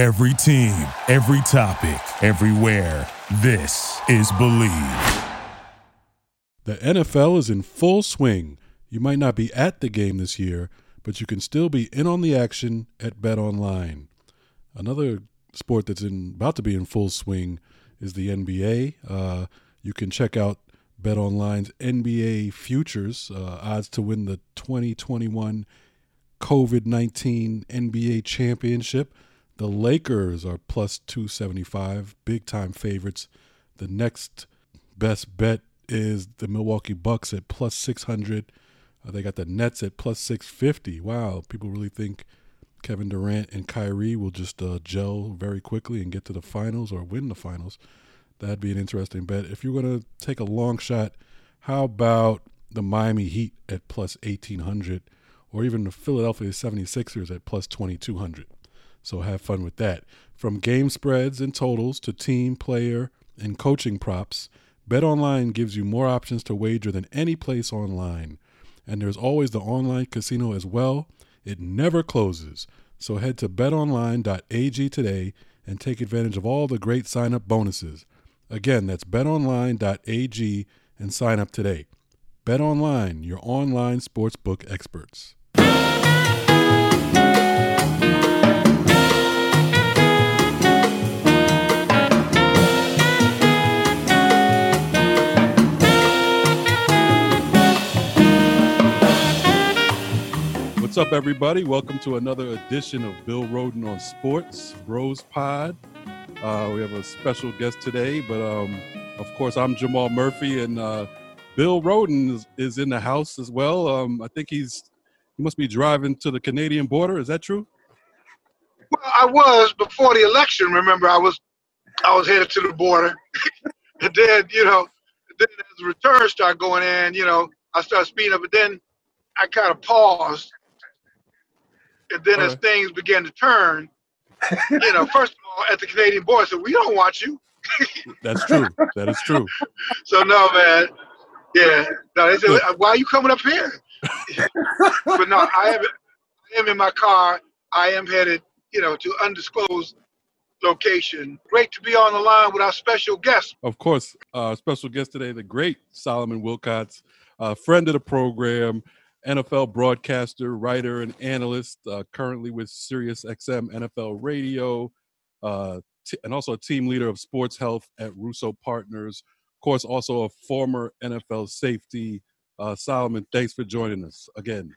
Every team, every topic, everywhere. This is Believe. The NFL is in full swing. You might not be at the game this year, but you can still be in on the action at Bet Online. Another sport that's in, about to be in full swing is the NBA. Uh, you can check out Bet Online's NBA futures uh, odds to win the 2021 COVID 19 NBA championship. The Lakers are plus 275, big time favorites. The next best bet is the Milwaukee Bucks at plus 600. Uh, they got the Nets at plus 650. Wow, people really think Kevin Durant and Kyrie will just uh, gel very quickly and get to the finals or win the finals. That'd be an interesting bet. If you're going to take a long shot, how about the Miami Heat at plus 1800 or even the Philadelphia 76ers at plus 2200? So have fun with that. From game spreads and totals to team, player, and coaching props, BetOnline gives you more options to wager than any place online. And there's always the online casino as well. It never closes. So head to betonline.ag today and take advantage of all the great sign up bonuses. Again, that's betonline.ag and sign up today. BetOnline, your online sportsbook experts. What's up, everybody? Welcome to another edition of Bill Rhoden on Sports Bros Pod. Uh, we have a special guest today, but um, of course, I'm Jamal Murphy, and uh, Bill Rhoden is, is, in the house as well. Um, I think he's he must be driving to the Canadian border. Is that true? Well, I was before the election. Remember, I was I was headed to the border, and then you know, then as the returns start going in, you know, I start speeding up, but then I kind of paused and then as things began to turn, you know, first of all, at the Canadian border, said, "We don't want you." That's true. That is true. so no, man. Yeah. No, they said, "Why are you coming up here?" but no, I am. I am in my car. I am headed, you know, to undisclosed location. Great to be on the line with our special guest. Of course, uh, special guest today, the great Solomon Wilcots, uh, friend of the program, NFL broadcaster, writer, and analyst, uh, currently with SiriusXM NFL Radio, uh, t- and also a team leader of sports health at Russo Partners. Of course, also a former NFL safety. Uh, Solomon, thanks for joining us again.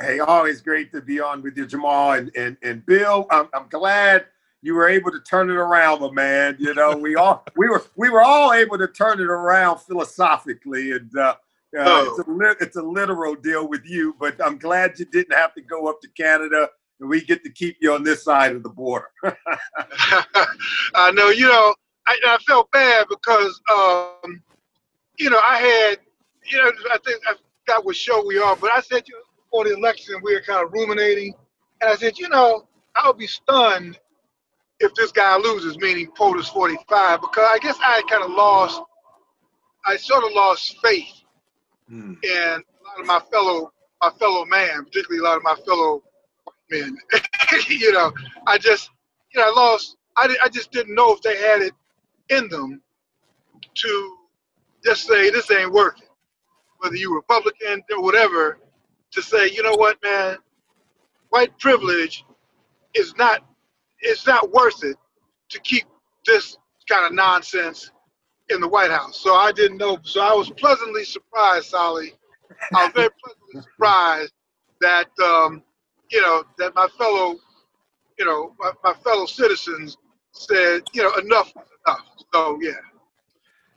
Hey, always great to be on with you, Jamal and and, and Bill. I'm, I'm glad you were able to turn it around, my man. You know, we all we were we were all able to turn it around philosophically, and uh, uh, oh. it's, a li- it's a literal deal with you, but I'm glad you didn't have to go up to Canada and we get to keep you on this side of the border. I know, you know, I, I felt bad because, um, you know, I had, you know, I think I forgot what show we are, but I said, you know, before the election, we were kind of ruminating. And I said, you know, I would be stunned if this guy loses, meaning POTUS 45, because I guess I kind of lost, I sort of lost faith mm. and a lot of my fellow my fellow man, particularly a lot of my fellow men. you know, I just you know I lost. I, I just didn't know if they had it in them to just say this ain't working. Whether you Republican or whatever, to say you know what, man, white privilege is not it's not worth it to keep this kind of nonsense in the White House. So I didn't know. So I was pleasantly surprised, Sally. I was very pleasantly surprised that um, you know that my fellow, you know, my, my fellow citizens said, you know, enough enough. So yeah.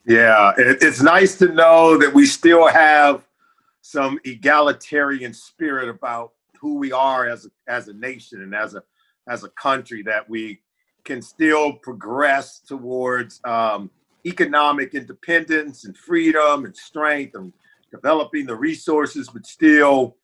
Yeah, it, it's nice to know that we still have some egalitarian spirit about who we are as a, as a nation and as a as a country that we can still progress towards um, economic independence and freedom and strength and developing the resources, but still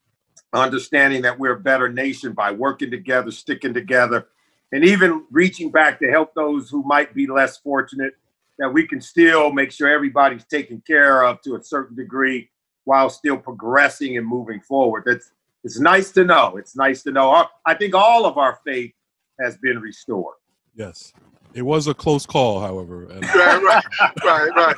understanding that we're a better nation by working together, sticking together, and even reaching back to help those who might be less fortunate, that we can still make sure everybody's taken care of to a certain degree while still progressing and moving forward. That's it's nice to know. It's nice to know. I think all of our faith has been restored. Yes. It was a close call, however. and- right, right, right, right.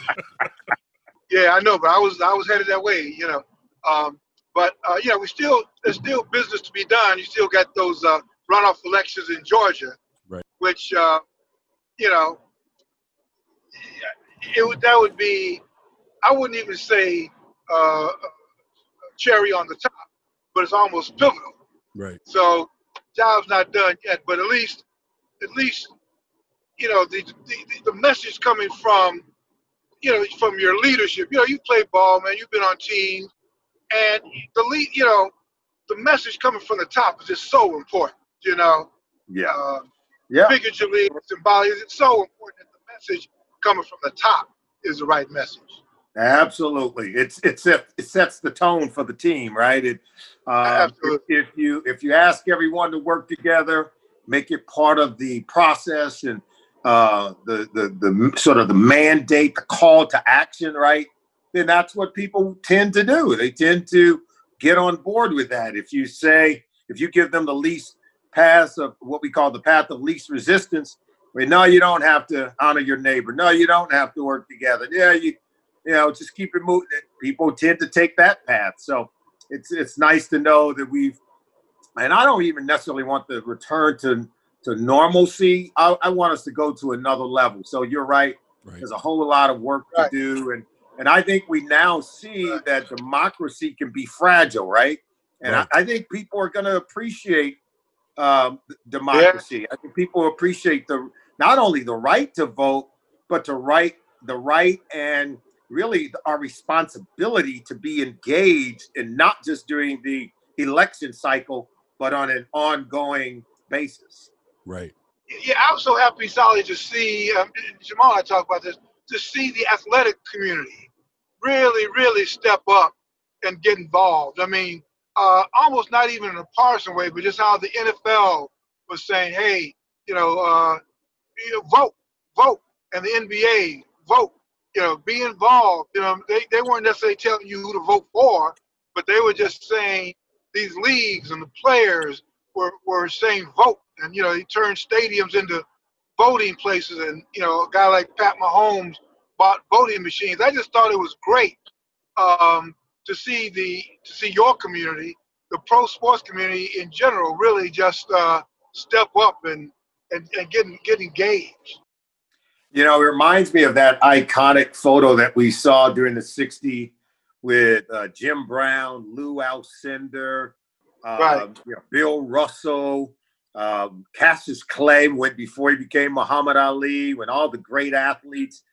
Yeah, I know, but I was I was headed that way, you know. Um, but uh, yeah, we still there's still business to be done. You still got those uh, runoff elections in Georgia, Right. which uh, you know, it would that would be I wouldn't even say uh, cherry on the top, but it's almost pivotal. Right. So job's not done yet, but at least, at least, you know, the the, the message coming from, you know, from your leadership. You know, you play ball, man. You've been on teams, and the lead, you know, the message coming from the top is just so important. You know, Yeah. uh, Yeah. figuratively, symbolically, it's so important that the message coming from the top is the right message. Absolutely, it's it's it sets the tone for the team, right? It if, Absolutely. if you if you ask everyone to work together, make it part of the process and uh, the the the sort of the mandate, the call to action, right? Then that's what people tend to do. They tend to get on board with that. If you say if you give them the least path of what we call the path of least resistance, well, no, you don't have to honor your neighbor. No, you don't have to work together. Yeah, you you know, just keep it moving. People tend to take that path. So it's it's nice to know that we've, and I don't even necessarily want the return to to normalcy. I, I want us to go to another level. So you're right. Right. There's a whole lot of work Right. to do, and and I think we now see that democracy can be fragile, right? And Right. I, I think people are going to appreciate um, democracy. I think people appreciate the not only the right to vote, but to right the right and really our responsibility to be engaged and not just during the election cycle, but on an ongoing basis. Right. yeah, I was so happy, Solly, to see um, Jamal. I talk about this to see the athletic community really, really step up and get involved. I mean, uh, almost not even in a partisan way, but just how the NFL was saying, "Hey, you know, uh, vote, vote," and the NBA vote. You know, be involved. You know, they, they weren't necessarily telling you who to vote for, but they were just saying these leagues and the players were, were saying vote. And, you know, he turned stadiums into voting places. And, you know, a guy like Pat Mahomes bought voting machines. I just thought it was great um, to see the to see your community, the pro sports community in general, really just uh, step up and, and, and get, get engaged. You know, it reminds me of that iconic photo that we saw during the 60s with uh, Jim Brown, Lou Alcindor, um, Right. you know, Bill Russell, um, Cassius Clay went before he became Muhammad Ali, when all the great athletes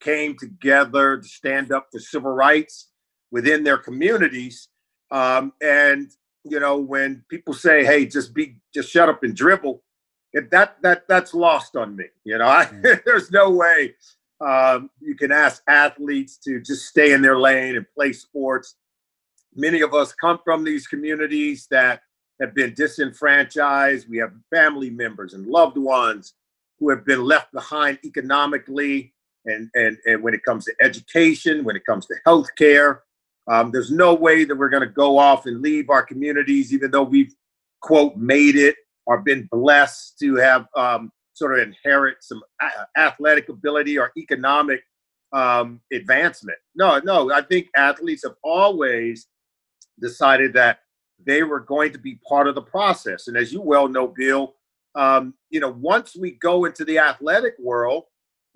came together to stand up for civil rights within their communities. Um, and you know, when people say, "Hey, just be, just shut up and dribble," it, that that that's lost on me. You know, I, there's no way um, you can ask athletes to just stay in their lane and play sports. Many of us come from these communities that have been disenfranchised. We have family members and loved ones who have been left behind economically, and and and when it comes to education, when it comes to healthcare, um, there's no way that we're going to go off and leave our communities, even though we've quote made it or been blessed to have um, sort of inherit some a- athletic ability or economic um, advancement. No, no, I think athletes have always decided that they were going to be part of the process. And as you well know, Bill, um, you know, once we go into the athletic world,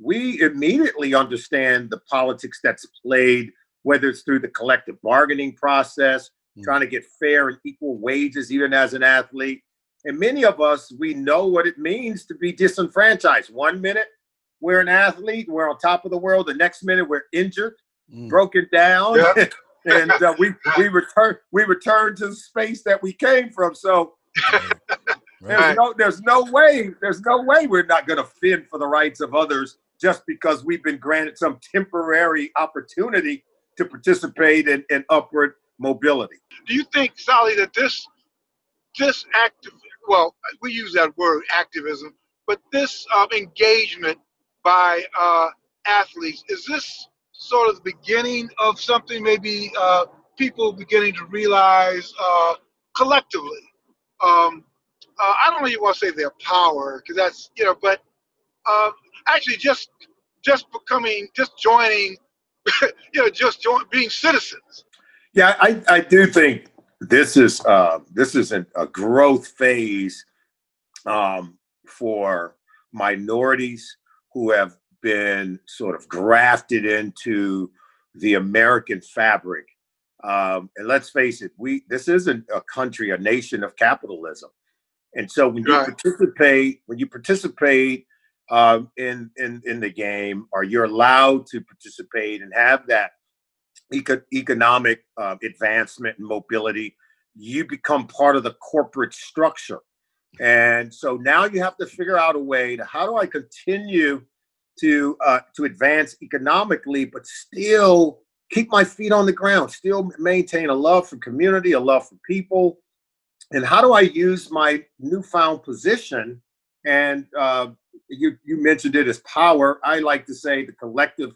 we immediately understand the politics that's played, whether it's through the collective bargaining process, Mm. trying to get fair and equal wages, even as an athlete. And many of us, we know what it means to be disenfranchised. One minute, we're an athlete, we're on top of the world. The next minute, we're injured, Mm. broken down, Yeah. and uh, we we return we return to the space that we came from. So Right. there's Right. no there's no way there's no way we're not going to fend for the rights of others just because we've been granted some temporary opportunity to participate in, in upward mobility. Do you think, Sally, that this this active well, we use that word activism, but this um, engagement by uh, athletes is this sort of the beginning of something? Maybe uh, people beginning to realize uh, collectively. Um, uh, I don't even want to say their power because that's you know, but uh, actually just just becoming, just joining, you know, just join, being citizens. Yeah, I, I do think this is uh, this is a, a growth phase um, for minorities who have been sort of grafted into the American fabric. Um, and let's face it, we this isn't a country, a nation of capitalism. And so when you participate, when you participate um, in in in the game, or you're allowed to participate and have that eco- economic uh, advancement and mobility, you become part of the corporate structure. And so now you have to figure out a way to how do I continue to uh, to advance economically, but still keep my feet on the ground, still maintain a love for community, a love for people, and how do I use my newfound position? And uh, you you mentioned it as power. I like to say the collective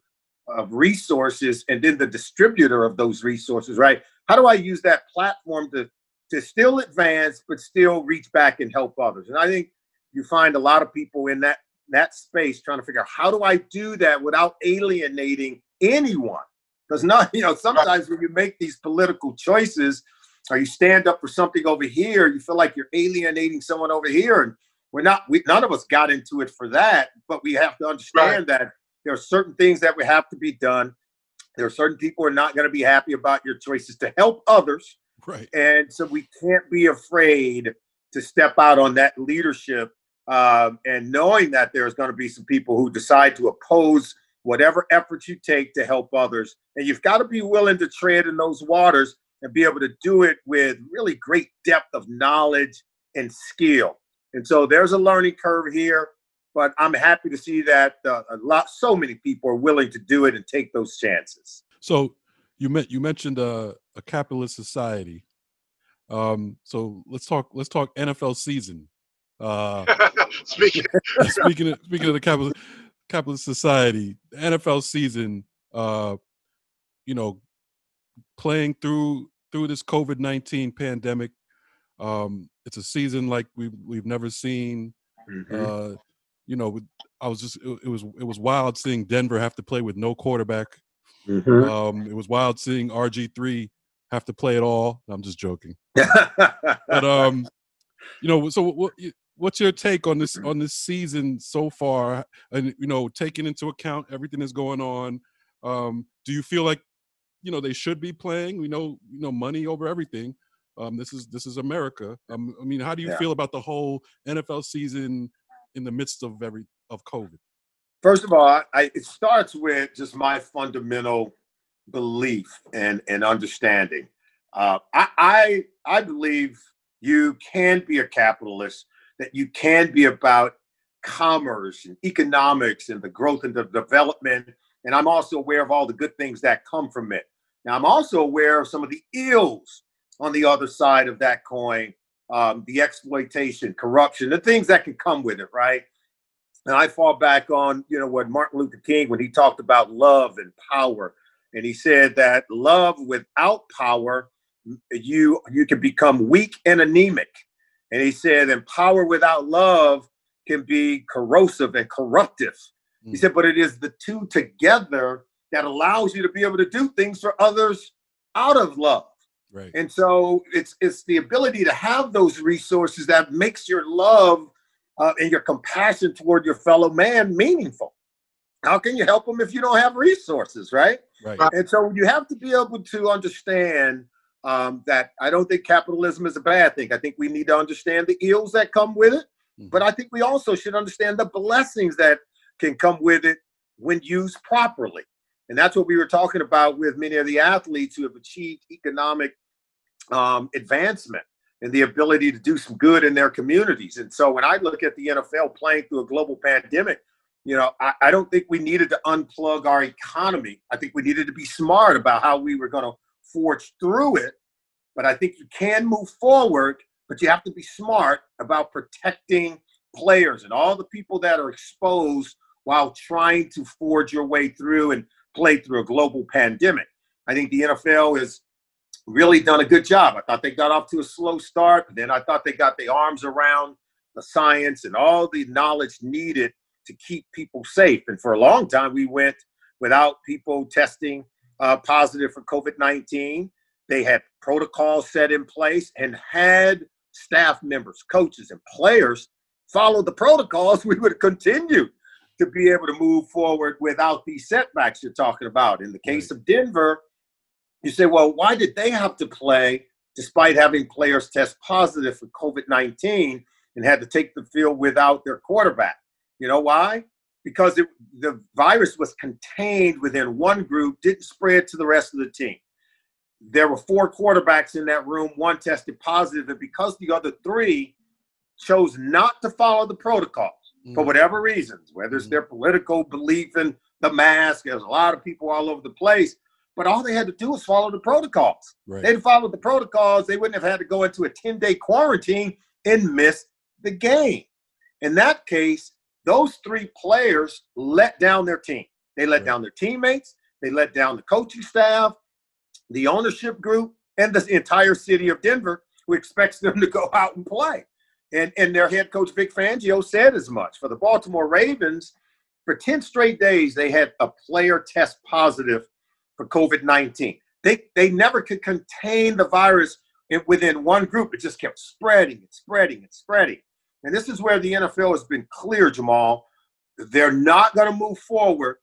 of resources, and then the distributor of those resources. Right? How do I use that platform to to still advance, but still reach back and help others? And I think you find a lot of people in that that space trying to figure out how do I do that without alienating anyone? Because not, you know, sometimes when you make these political choices, or you stand up for something over here, you feel like you're alienating someone over here. And we're not, we, none of us got into it for that, but we have to understand right. that there are certain things that we have to be done. There are certain people who are not going to be happy about your choices to help others. Right. And so we can't be afraid to step out on that leadership um, and knowing that there's going to be some people who decide to oppose whatever efforts you take to help others. And you've got to be willing to tread in those waters and be able to do it with really great depth of knowledge and skill. And so there's a learning curve here, but I'm happy to see that uh, a lot, so many people are willing to do it and take those chances. So you met, you mentioned a capitalist society. Um, so let's talk, let's talk NFL season. Uh, speaking speaking of, speaking of the capitalist capitalist society, NFL season, uh, you know, playing through through this COVID nineteen pandemic. Um, it's a season like we've we've never seen. Mm-hmm. Uh, you know, I was just it, it, was it was wild seeing Denver have to play with no quarterback. Mm-hmm. Um, it was wild seeing RG three have to play it all. I'm just joking. but um, you know, so what what's your take on this on this season so far? And you know taking into account everything that's going on um do you feel like you know they should be playing? We know you know money over everything. Um this is this is america. Um, i mean how do you yeah. feel about the whole nfl season in the midst of every of covid? First of all I, it starts with just my fundamental belief and and understanding. Uh, I, I i believe you can be a capitalist that you can be about commerce and economics and the growth and the development. And I'm also aware of all the good things that come from it. Now, I'm also aware of some of the ills on the other side of that coin um, the exploitation, corruption, the things that can come with it, right? And I fall back on, you know, what Martin Luther King, when he talked about love and power, and he said that love without power, you you can become weak and anemic. And he said, and power without love can be corrosive and corruptive. Mm. He said, but it is the two together that allows you to be able to do things for others out of love. Right. And so it's it's the ability to have those resources that makes your love uh, and your compassion toward your fellow man meaningful. How can you help them if you don't have resources, right? Right. And so you have to be able to understand um, that I don't think capitalism is a bad thing. I think we need to understand the ills that come with it, mm-hmm. but I think we also should understand the blessings that can come with it when used properly. And that's what we were talking about with many of the athletes who have achieved economic um, advancement and the ability to do some good in their communities. And so when I look at the NFL playing through a global pandemic, you know, I, I don't think we needed to unplug our economy. I think we needed to be smart about how we were going to forge through it. But I think you can move forward, but you have to be smart about protecting players and all the people that are exposed while trying to forge your way through and play through a global pandemic. I think the NFL has really done a good job. I thought they got off to a slow start, but then I thought they got their arms around the science and all the knowledge needed to keep people safe. And for a long time, we went without people testing uh, positive for COVID 19. They had protocols set in place and had staff members, coaches, and players follow the protocols, we would continue to be able to move forward without these setbacks you're talking about. In the case of Denver, you say, well, why did they have to play despite having players test positive for COVID 19 and had to take the field without their quarterback? You know why? Because it, the virus was contained within one group, didn't spread to the rest of the team. There were four quarterbacks in that room, one tested positive, and because the other three chose not to follow the protocols mm-hmm. for whatever reasons, whether it's mm-hmm. their political belief in the mask, there's a lot of people all over the place but all they had to do was follow the protocols. Right. They'd followed the protocols, they wouldn't have had to go into a 10 day quarantine and miss the game. In that case, those three players let down their team. They let right. down their teammates, they let down the coaching staff, the ownership group, and the entire city of Denver, who expects them to go out and play. And, and their head coach, Vic Fangio, said as much. For the Baltimore Ravens, for 10 straight days, they had a player test positive for COVID 19. They, they never could contain the virus within one group. It just kept spreading and spreading and spreading. And this is where the NFL has been clear, Jamal. They're not going to move forward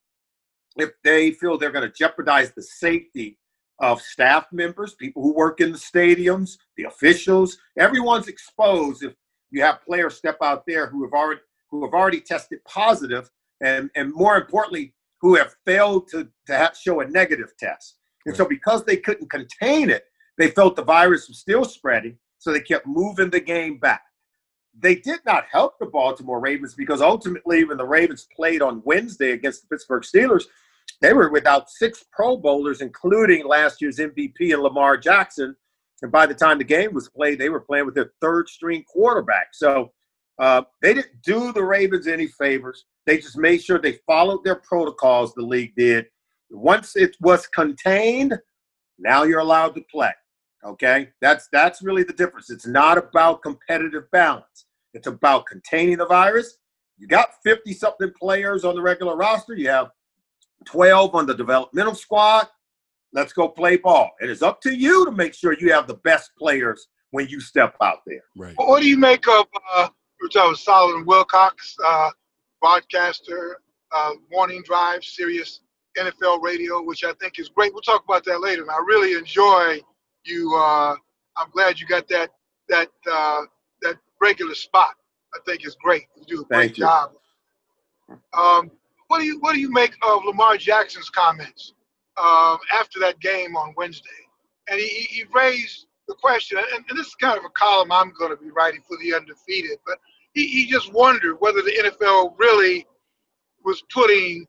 if they feel they're going to jeopardize the safety of staff members, people who work in the stadiums, the officials. Everyone's exposed if you have players step out there who have already who have already tested positive, and and more importantly, who have failed to, to have, show a negative test. And right. so, because they couldn't contain it, they felt the virus was still spreading, so they kept moving the game back. They did not help the Baltimore Ravens because ultimately, when the Ravens played on Wednesday against the Pittsburgh Steelers, they were without six Pro Bowlers, including last year's MVP and Lamar Jackson. And by the time the game was played, they were playing with their third string quarterback. So uh, they didn't do the Ravens any favors. They just made sure they followed their protocols, the league did. Once it was contained, now you're allowed to play. Okay? That's that's really the difference. It's not about competitive balance. It's about containing the virus. You got 50 something players on the regular roster. You have 12 on the developmental squad. Let's go play ball. It is up to you to make sure you have the best players when you step out there. Right. What do you make of uh, which I was Solomon Wilcots, uh, broadcaster, uh, morning drive, Sirius NFL radio, which I think is great. We'll talk about that later. And I really enjoy you. Uh, I'm glad you got that that uh, that regular spot. I think is great. You do a great Thank job. Um, what do you what do you make of Lamar Jackson's comments um, after that game on Wednesday? And he, he raised the question, and, and this is kind of a column I'm going to be writing for the undefeated, but he, he just wondered whether the NFL really was putting,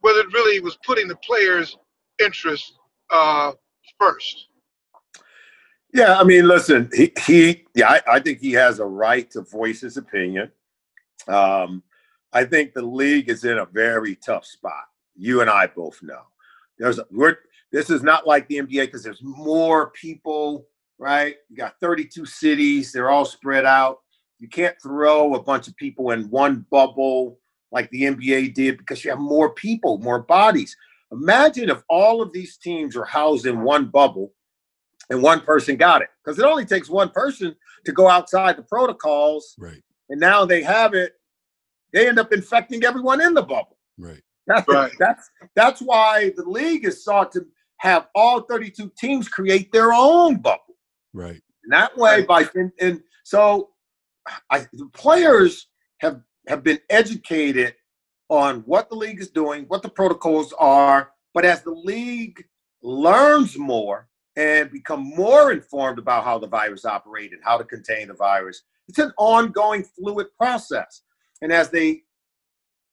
whether it really was putting the players' interest uh, first. Yeah, I mean, listen, he, he yeah, I, I, think he has a right to voice his opinion. Um, I think the league is in a very tough spot. You and I both know. There's we're this is not like the NBA because there's more people, right? You got 32 cities, they're all spread out. You can't throw a bunch of people in one bubble like the NBA did because you have more people, more bodies. Imagine if all of these teams are housed in one bubble and one person got it because it only takes one person to go outside the protocols. Right. And now they have it. They end up infecting everyone in the bubble. Right. That's, right. that's that's why the league is sought to have all 32 teams create their own bubble. Right. And that way, by and, and so I, the players have have been educated on what the league is doing, what the protocols are. But as the league learns more and become more informed about how the virus operates and how to contain the virus, it's an ongoing fluid process. And as they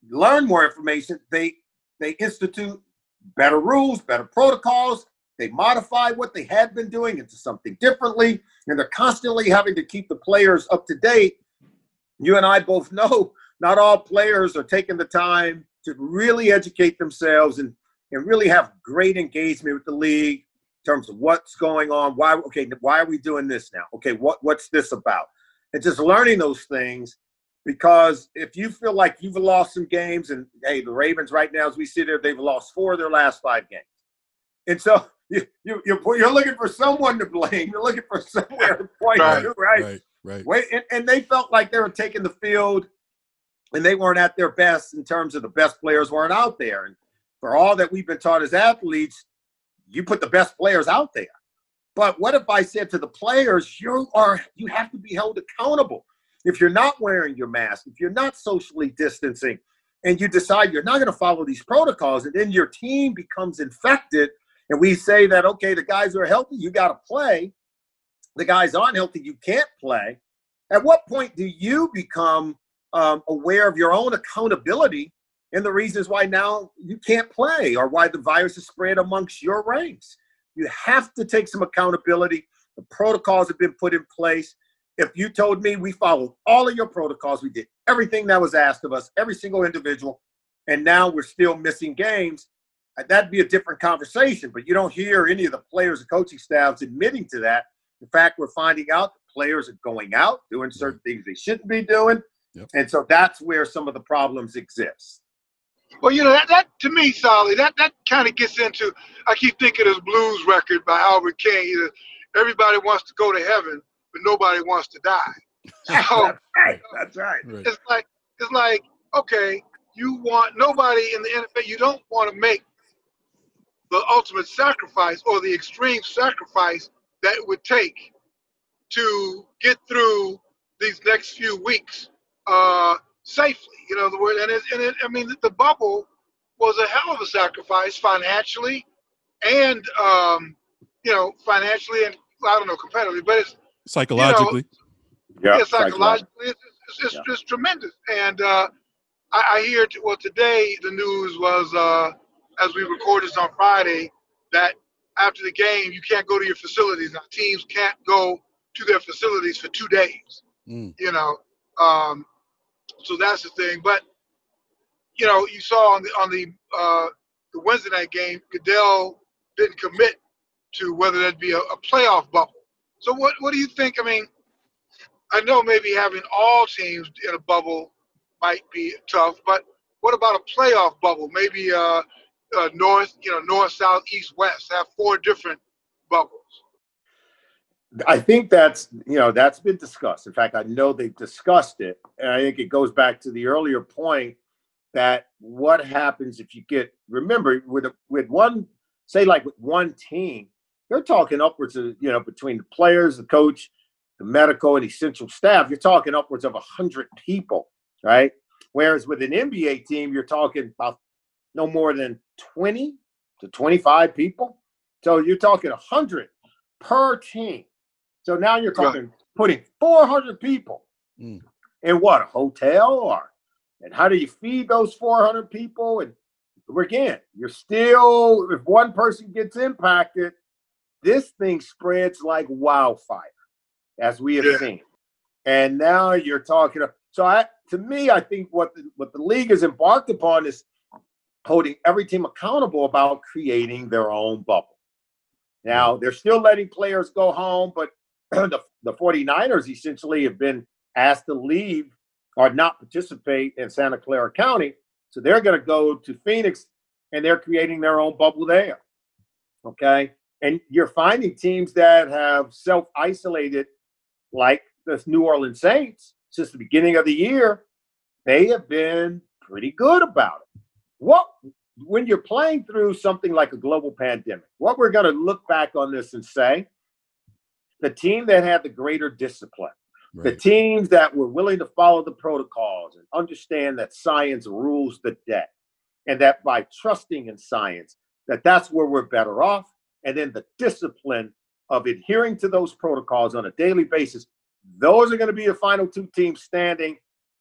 learn more information, they they institute better rules, better protocols. They modify what they had been doing into something differently, and they're constantly having to keep the players up to date. You and I both know not all players are taking the time to really educate themselves and, and really have great engagement with the league terms of what's going on. Why okay, why are we doing this now? Okay, what what's this about? And just learning those things because if you feel like you've lost some games, and hey, the Ravens right now, as we sit here, they've lost four of their last five games, and so you, you you're, you're looking for someone to blame. You're looking for somewhere to point right, to, right? Right. Right. Wait, and, and they felt like they were taking the field, and they weren't at their best in terms of the best players weren't out there. And for all that we've been taught as athletes, you put the best players out there. But what if I said to the players, you are you have to be held accountable if you're not wearing your mask, if you're not socially distancing, and you decide you're not going to follow these protocols, and then your team becomes infected, and we say that, okay, the guys are healthy, you got to play. The guys aren't healthy, you can't play. At what point do you become um, aware of your own accountability and the reasons why now you can't play or why the virus is spread amongst your ranks? You have to take some accountability. The protocols have been put in place if you told me we followed all of your protocols, we did everything that was asked of us, every single individual, and now we're still missing games, uh, that'd be a different conversation. But you don't hear any of the players and coaching staffs admitting to that. In fact, we're finding out the players are going out, doing certain things they shouldn't be doing. Yep. And so that's where some of the problems exist. Well, you know, that, that to me, Solly, that, that kind of gets into, I keep thinking of this blues record by Albert King. Everybody wants to go to heaven, but nobody wants to die. So that's right. That's right. It's like it's like okay, you want nobody in the NFL. You don't want to make the ultimate sacrifice or the extreme sacrifice that it would take to get through these next few weeks uh, safely. You know the word, and it, and it, I mean the bubble was a hell of a sacrifice financially, and um, you know financially and I don't know competitively, but it's psychologically. You know, yeah, psychologically, it's, it's, it's, yeah. it's, tremendous. And uh, I, I hear, t- well, today the news was, uh, as we record this on Friday, that after the game, you can't go to your facilities. Now, teams can't go to their facilities for two days. Mm. You know, um, so that's the thing. But you know, you saw on the on the uh, the Wednesday night game, Goodell didn't commit to whether that'd be a, a playoff bubble. So what what do you think? I mean, I know maybe having all teams in a bubble might be tough, but what about a playoff bubble? Maybe uh, uh, north, you know, north, south, east, west. Have four different. I think that's you know that's been discussed. In fact, I know they've discussed it, and I think it goes back to the earlier point that what happens if you get remember with a, with one say like with one team you're talking upwards of, you know, between the players, the coach, the medical and essential staff, you're talking upwards of 100 people, right? Whereas with an NBA team, you're talking about no more than 20 to 25 people. So you're talking 100 per team. So now you're talking putting 400 people mm. in what, a hotel or, and how do you feed those 400 people? And again, you're still, if one person gets impacted, this thing spreads like wildfire, as we have yeah. seen. And now you're talking. So, I, to me, I think what the, what the league has embarked upon is holding every team accountable about creating their own bubble. Now, they're still letting players go home, but the, the 49ers essentially have been asked to leave or not participate in Santa Clara County. So they're going to go to Phoenix and they're creating their own bubble there. Okay. And you're finding teams that have self isolated, like the New Orleans Saints, since the beginning of the year. They have been pretty good about it. What when you're playing through something like a global pandemic, what we're going to look back on this and say, the team that had the greater discipline, right. the teams that were willing to follow the protocols and understand that science rules the day, and that by trusting in science, that that's where we're better off and then the discipline of adhering to those protocols on a daily basis. Those are going to be the final two teams standing,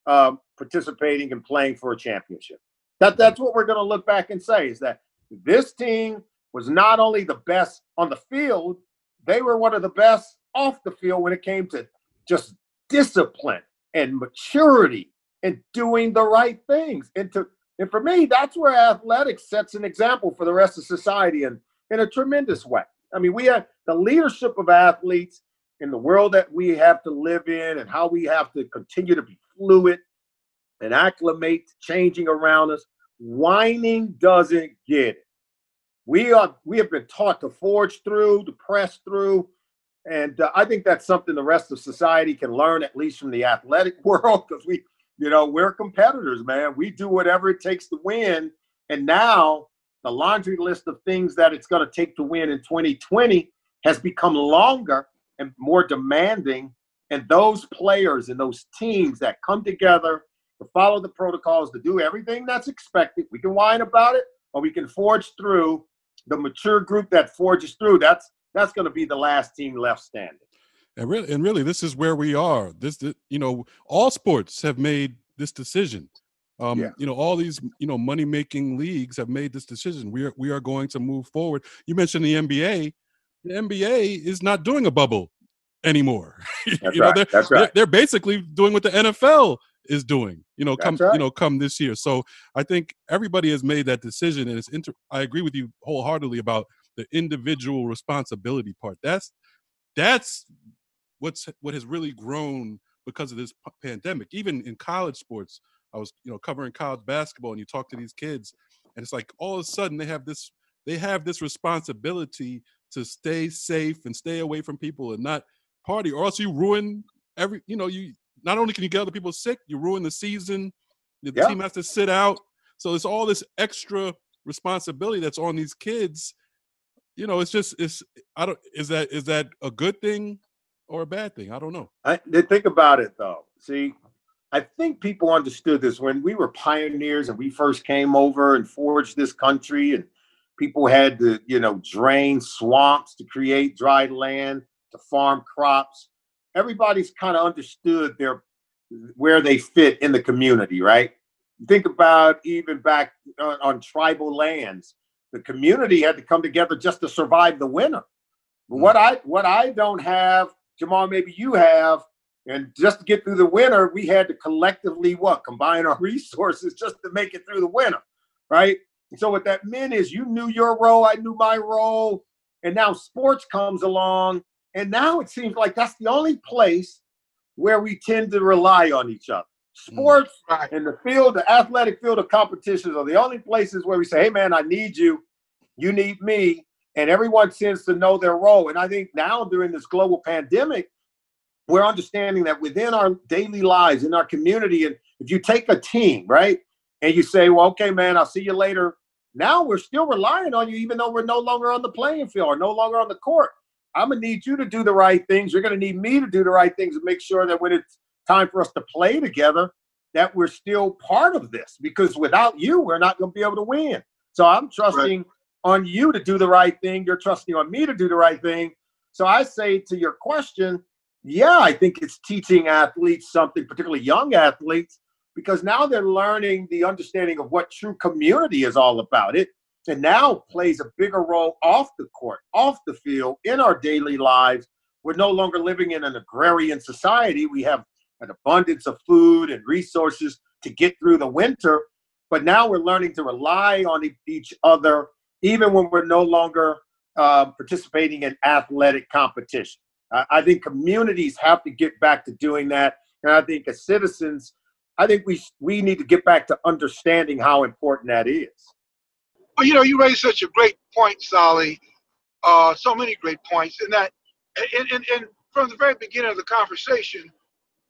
um, participating, and playing for a championship. That that's what we're going to look back and say is that this team was not only the best on the field, they were one of the best off the field when it came to just discipline and maturity and doing the right things. And to and for me, that's where athletics sets an example for the rest of society. And in a tremendous way. I mean, we have the leadership of athletes in the world that we have to live in and how we have to continue to be fluid and acclimate to changing around us. Whining doesn't get it. We are we have been taught to forge through, to press through, and uh, I think that's something the rest of society can learn, at least from the athletic world, because we, you know, we're competitors, man. We do whatever it takes to win. And now the laundry list of things that it's going to take to win in 2020 has become longer and more demanding. And those players and those teams that come together to follow the protocols, to do everything that's expected, we can whine about it or we can forge through. The mature group that forges through, that's that's going to be the last team left standing. And really, and really, this is where we are. This, you know, all sports have made this decision. Um, yeah. You know, all these you know money making leagues have made this decision. We are we are going to move forward. You mentioned the NBA. The NBA is not doing a bubble anymore. That's you right. know, they're, That's right. They're, they're, basically doing what the NFL is doing. You know, come right. you know come this year. So I think everybody has made that decision, and it's inter- I agree with you wholeheartedly about the individual responsibility part. That's that's what's what has really grown because of this pandemic. Even in college sports, I was you know covering college basketball, and you talk to these kids, and it's like all of a sudden they have this they have this responsibility to stay safe and stay away from people and not party, or else you ruin every you know you not only can you get other people sick, you ruin the season. The yeah. team has to sit out. So it's all this extra responsibility that's on these kids. You know, it's just it's I don't is that is that a good thing or a bad thing? I don't know. I think about it though. See, I think people understood this when we were pioneers and we first came over and forged this country and people had to, you know, drain swamps to create dry land to farm crops. Everybody's kind of understood their where they fit in the community, right? Think about even back on, on tribal lands, the community had to come together just to survive the winter. But what I what I don't have, Jamal, maybe you have, and just to get through the winter, we had to collectively what combine our resources just to make it through the winter, right? And so what that meant is you knew your role, I knew my role, and now sports comes along, and now it seems like that's the only place where we tend to rely on each other. Mm. Sports mm. and the field, the athletic field of competitions are the only places where we say, "Hey, man, I need you, you need me," and everyone tends to know their role. And I think now during this global pandemic, we're understanding that within our daily lives, in our community, and if you take a team, right, and you say, "Well, okay, man, I'll see you later," Now we're still relying on you, even though we're no longer on the playing field or no longer on the court. I'm gonna need you to do the right things. You're gonna need me to do the right things and make sure that when it's time for us to play together, that we're still part of this. Because without you, we're not gonna be able to win. So I'm trusting right. on you to do the right thing. You're trusting on me to do the right thing. So I say to your question, yeah, I think it's teaching athletes something, particularly young athletes, because now they're learning the understanding of what true community is all about. It and now plays a bigger role off the court, off the field, in our daily lives. We're no longer living in an agrarian society. We have an abundance of food and resources to get through the winter, but now we're learning to rely on each other, even when we're no longer uh, participating in athletic competition. I think communities have to get back to doing that. And I think as citizens, I think we we need to get back to understanding how important that is. Well, you know, you raised such a great point, Solly. Uh, so many great points, and that, and, and, and from the very beginning of the conversation,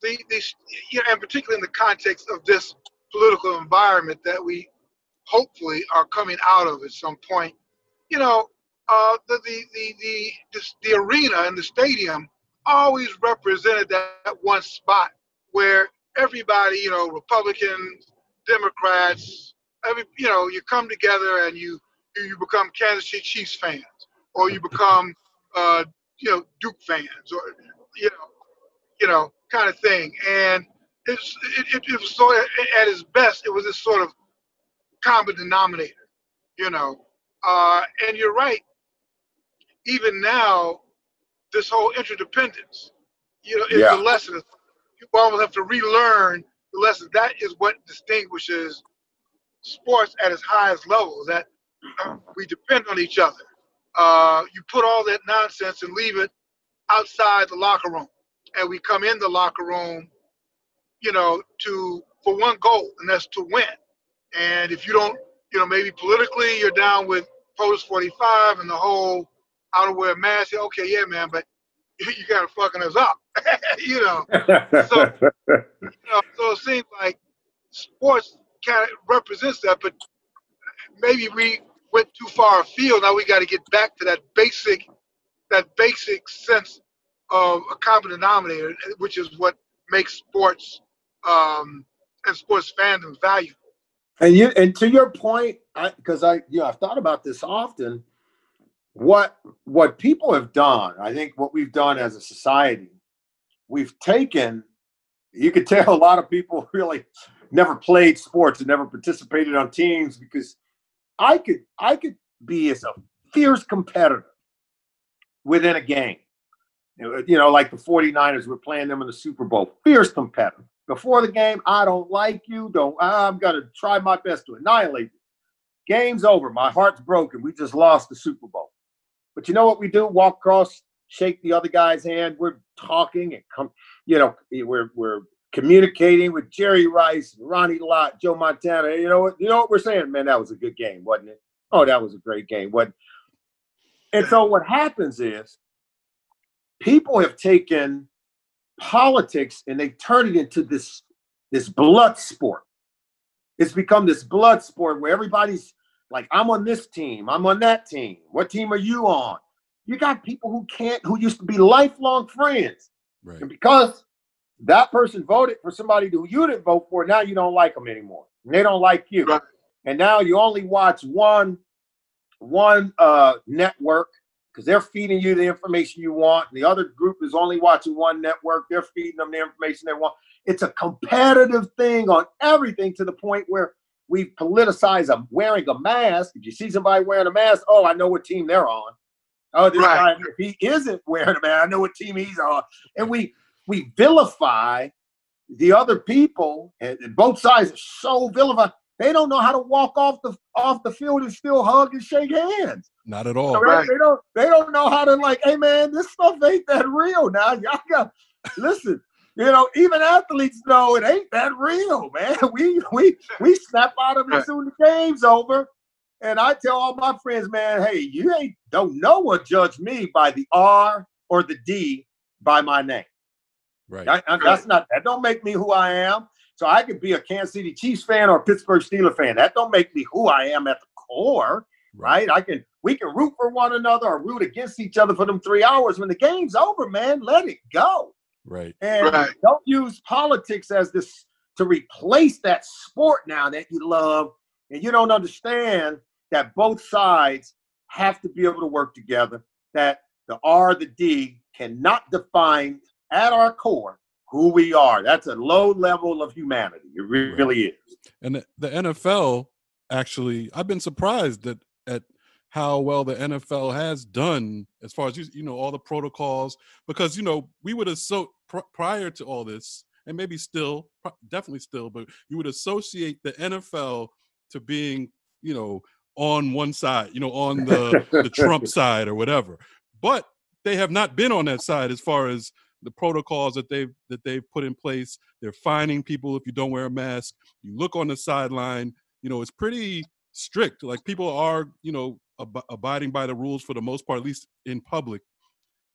the this, you know, and particularly in the context of this political environment that we hopefully are coming out of at some point, you know, uh, the, the the the the, the arena and the stadium always represented that one spot where everybody, you know, Republicans, Democrats, every, you know, you come together and you you become Kansas City Chiefs fans, or you become, uh, you know, Duke fans, or you know, you know, kind of thing. And it's it, it, it was so at its best, it was this sort of common denominator, you know. Uh, and you're right. Even now, this whole interdependence, you know, is yeah. a lesson you almost have to relearn the lesson. That is what distinguishes sports at its highest level. That we depend on each other. Uh, you put all that nonsense and leave it outside the locker room, and we come in the locker room, you know, to for one goal, and that's to win. And if you don't, you know, maybe politically you're down with POTUS 45 and the whole I don't wear a mask. Okay, yeah, man, but you got to fucking us up, you know. So, you know, so it seems like sports kind of represents that, but maybe we went too far afield. Now we got to get back to that basic, that basic sense of a common denominator, which is what makes sports um, and sports fandom valuable. And you, and to your point, because I, I, you know, I've thought about this often. What what people have done, I think, what we've done as a society, we've taken. You could tell a lot of people really never played sports and never participated on teams because I could I could be as a fierce competitor within a game. You know, like the 49ers were playing them in the Super Bowl. Fierce competitor. Before the game, I don't like you. Don't I'm gonna try my best to annihilate you. Game's over. My heart's broken. We just lost the Super Bowl. But you know what we do? Walk across, shake the other guy's hand. We're talking and come, you know, we're we're communicating with Jerry Rice, Ronnie Lott, Joe Montana. You know what? You know what we're saying, man. That was a good game, wasn't it? Oh, that was a great game. What? And so what happens is people have taken politics and they turn it into this this blood sport. It's become this blood sport where everybody's like, I'm on this team, I'm on that team. What team are you on? You got people who can't, who used to be lifelong friends. Right. And because that person voted for somebody who you didn't vote for. Now you don't like them anymore. And they don't like you. Right. And now you only watch one one uh, network because they're feeding you the information you want. And the other group is only watching one network. They're feeding them the information they want. It's a competitive thing on everything to the point where we've politicized a, wearing a mask. If you see somebody wearing a mask, oh, I know what team they're on. Oh, this right. guy, if he isn't wearing a mask, I know what team he's on. And we we vilify the other people, and both sides are so vilified. They don't know how to walk off the off the field and still hug and shake hands. Not at all. So right. They don't. They don't know how to like. Hey man, this stuff ain't that real. Now y'all got listen. You know, even athletes know it ain't that real, man. We we we snap out of it as soon as the game's over. And I tell all my friends, man, hey, you ain't don't know what judge me by the R or the D by my name. Right. I, I, that's not that don't make me who I am. So I could be a Kansas City Chiefs fan or a Pittsburgh Steelers fan. That don't make me who I am at the core, right? right? I can we can root for one another or root against each other for them three hours. When the game's over, man, let it go. Right. And right. don't use politics as this to replace that sport now that you love. And you don't understand that both sides have to be able to work together. That the R, the D cannot define at our core who we are. That's a low level of humanity. It really right. is. And the, the, NFL actually, I've been surprised that at how well the NFL has done as far as you, you know all the protocols because you know we would have so pr- prior to all this and maybe still definitely still but you would associate the NFL to being you know on one side you know on the the Trump side or whatever but they have not been on that side as far as the protocols that they've that they've put in place. They're fining people if you don't wear a mask. You look on the sideline. You know, it's pretty strict. Like people are, you know, ab- abiding by the rules for the most part, at least in public.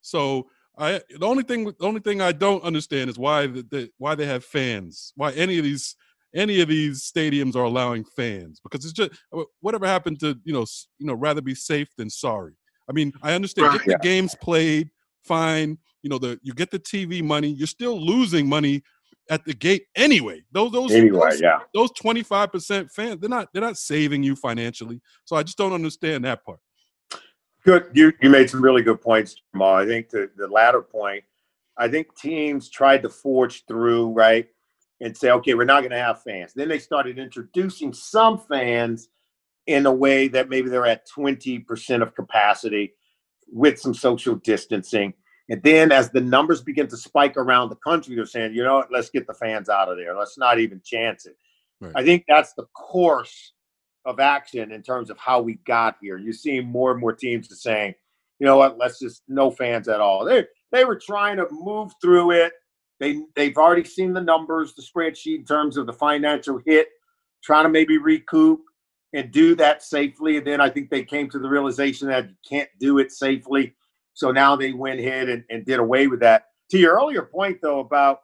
So I the only thing the only thing I don't understand is why the, the, why they have fans. Why any of these any of these stadiums are allowing fans because it's just uh, whatever happened to you know you know rather be safe than sorry. I mean, I understand right, get yeah. the games played, fine. You know, the you get the TV money, you're still losing money at the gate anyway. Those those anyway, those, yeah. Those 25% fans, they're not they're not saving you financially. So I just don't understand that part. Good. You you made some really good points, Jamal. I think the, the latter point, I think teams tried to forge through, right? And say, okay, we're not going to have fans. Then they started introducing some fans in a way that maybe they're at 20% of capacity with some social distancing. And then as the numbers begin to spike around the country, they're saying, you know what, let's get the fans out of there. Let's not even chance it. Right. I think that's the course of action in terms of how we got here. You're seeing more and more teams saying, you know what, let's just no fans at all. They they were trying to move through it They they've already seen the numbers, the spreadsheet in terms of the financial hit, trying to maybe recoup and do that safely. And then I think they came to the realization that you can't do it safely. So now they went ahead and, and did away with that. To your earlier point though about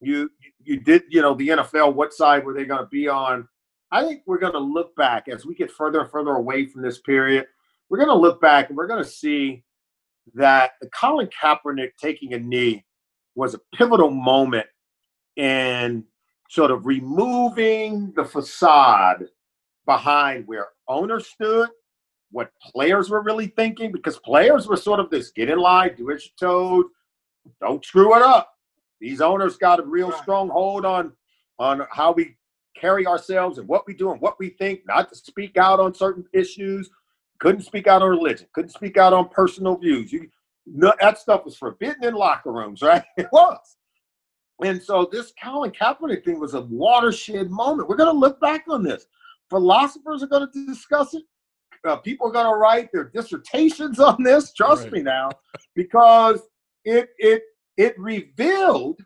you you did, you know, the NFL, what side were they going to be on? I think we're going to look back as we get further and further away from this period. We're going to look back and we're going to see that the Colin Kaepernick taking a knee was a pivotal moment in sort of removing the facade behind where owners stood, what players were really thinking, because players were sort of this get in line, do as you're told, don't screw it up. These owners got a real strong hold on on how we carry ourselves and what we do and what we think, not to speak out on certain issues. Couldn't speak out on religion, couldn't speak out on personal views. You no, that stuff was forbidden in locker rooms, right? It was. And so this Colin Kaepernick thing was a watershed moment. We're going to look back on this. Philosophers are going to discuss it. Uh, people are going to write their dissertations on this. Trust right. me now, because it it it revealed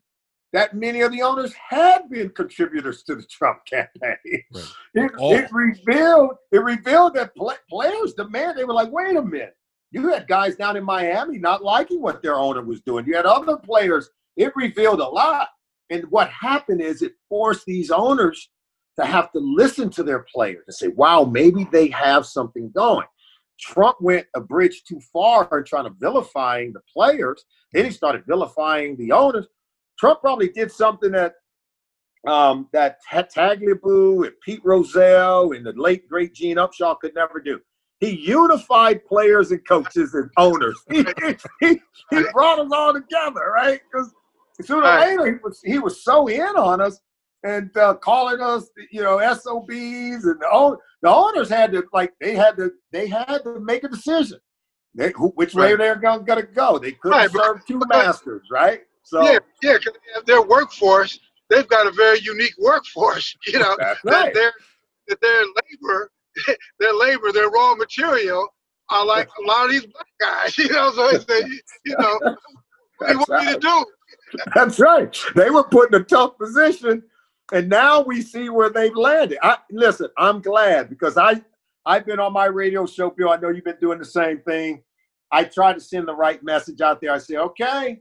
that many of the owners had been contributors to the Trump campaign. Right. It, it, revealed it revealed that players demand. They were like, "Wait a minute, you had guys down in Miami not liking what their owner was doing. You had other players. It revealed a lot. And what happened is it forced these owners to have to listen to their players and say, wow, maybe they have something going. Trump went a bridge too far in trying to vilifying the players. Then he started vilifying the owners. Trump probably did something that um, that Tagliabue and Pete Rozelle and the late great Gene Upshaw could never do. He unified players and coaches and owners. He, he, he brought us all together, right? Because sooner or later he was he was so in on us and uh, calling us, you know, SOBs, and the, the owners had to like they had to they had to make a decision. They, who, which way they're going to go. They couldn't right, serve two masters, right? So yeah, yeah, their workforce, they've got a very unique workforce. You know, That's right. their their labor their labor, their raw material are like a lot of these black guys. You know, so it's the, you know, what do you want right. me to do? That's right. They were put in a tough position, and now we see where they've landed. I listen. I'm glad because I I've been on my radio show, Bill. I know you've been doing the same thing. I try to send the right message out there. I say, okay,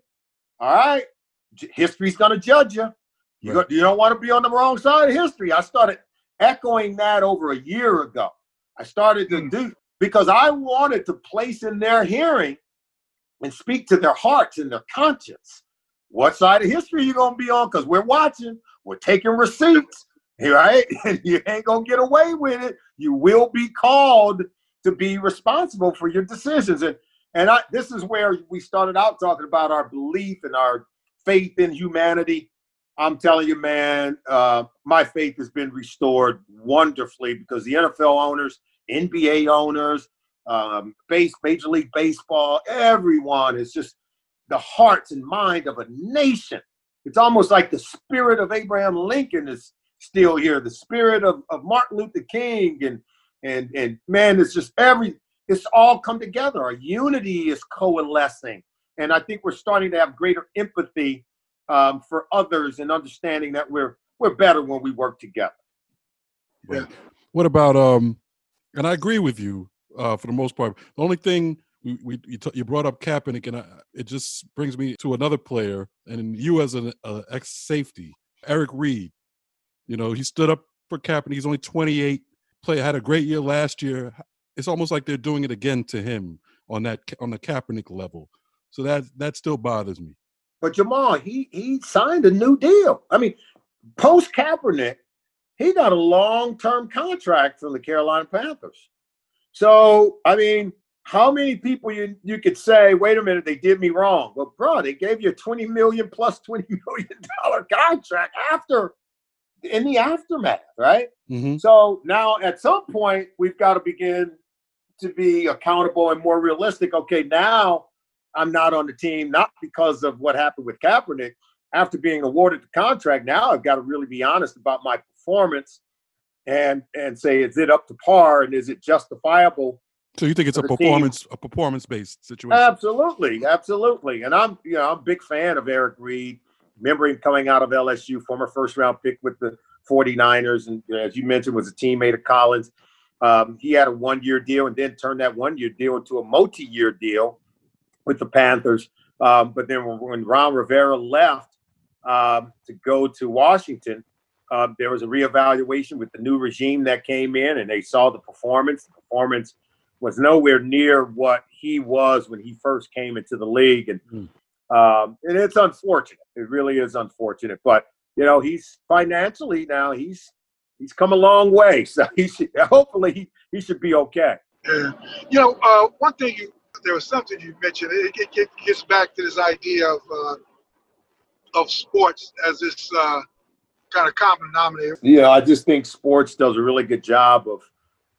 all right, history's going to judge you. You, right. go, you don't want to be on the wrong side of history. I started echoing that over a year ago. I started to hmm. do because I wanted to place in their hearing and speak to their hearts and their conscience. What side of history you gonna be on? Because we're watching, we're taking receipts, right? And you ain't gonna get away with it. You will be called to be responsible for your decisions. And and I, this is where we started out talking about our belief and our faith in humanity. I'm telling you, man, uh, my faith has been restored wonderfully because the NFL owners, NBA owners, um, base, Major League Baseball, everyone is just the hearts and mind of a nation. It's almost like the spirit of Abraham Lincoln is still here, the spirit of, of Martin Luther King, and and and man, it's just every it's all come together. Our unity is coalescing, and I think we're starting to have greater empathy um, for others and understanding that we're we're better when we work together. Yeah. What about um? And I agree with you uh, for the most part. The only thing we, we you, t- you brought up Kaepernick, and I, it just brings me to another player, and you as an uh, ex safety, Eric Reid. You know, he stood up for Kaepernick. He's only 28. Play had a great year last year. It's almost like they're doing it again to him on that on the Kaepernick level. So that that still bothers me. But Jamal, he he signed a new deal. I mean, post Kaepernick, he got a long term contract from the Carolina Panthers. So I mean, how many people you you could say, wait a minute, they did me wrong? Well, bro, they gave you a twenty million plus twenty million dollar contract after in the aftermath, right? Mm-hmm. So now at some point we've got to begin to be accountable and more realistic. Okay, now I'm not on the team, not because of what happened with Kaepernick. After being awarded the contract, now I've got to really be honest about my performance and and say, is it up to par and is it justifiable? So you think it's a performance team? a performance based situation? Absolutely, absolutely. And I'm you know I'm a big fan of Eric Reid. remember him coming out of LSU, former first round pick with the 49ers, and as you mentioned, was a teammate of Colin's. Um, he had a one year deal and then turned that one year deal into a multi year deal with the Panthers. Um, but then when Ron Rivera left um, to go to Washington, uh, there was a reevaluation with the new regime that came in, and they saw the performance. The performance was nowhere near what he was when he first came into the league, and mm. um, and it's unfortunate. It really is unfortunate. But you know, he's financially now he's he's come a long way, so he should hopefully he, he should be okay. Yeah. You know, uh, one thing you there was something you mentioned. It, it, it gets back to this idea of uh, of sports as this uh, kind of common denominator. Yeah, I just think sports does a really good job of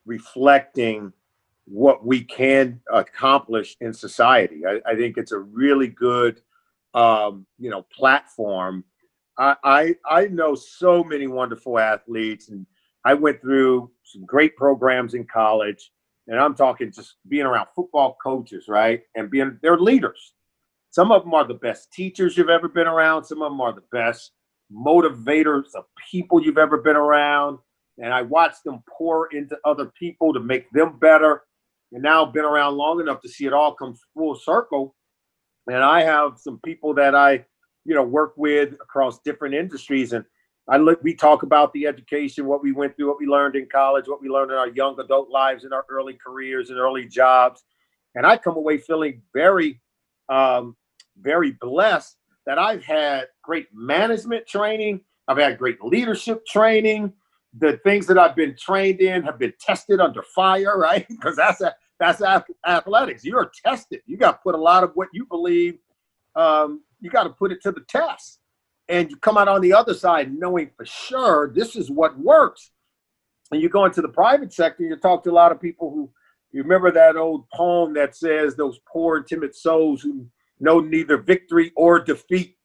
reflecting what we can accomplish in society. I, I think it's a really good, um, you know, platform. I, I I know so many wonderful athletes, and I went through some great programs in college and I'm talking just being around football coaches, right? And being they're leaders. Some of them are the best teachers you've ever been around. Some of them are the best motivators of people you've ever been around. And I watched them pour into other people to make them better. And now been around long enough to see it all come full circle. And I have some people that I, you know, work with across different industries. And I look, we talk about the education, what we went through, what we learned in college, what we learned in our young adult lives, in our early careers and early jobs. And I come away feeling very, um, very blessed that I've had great management training. I've had great leadership training. The things that I've been trained in have been tested under fire, right? Because that's a, that's athletics. You're tested. You got to put a lot of what you believe. Um, you got to put it to the test and you come out on the other side knowing for sure this is what works. And you go into the private sector, you talk to a lot of people who you remember that old poem that says those poor and timid souls who know neither victory or defeat.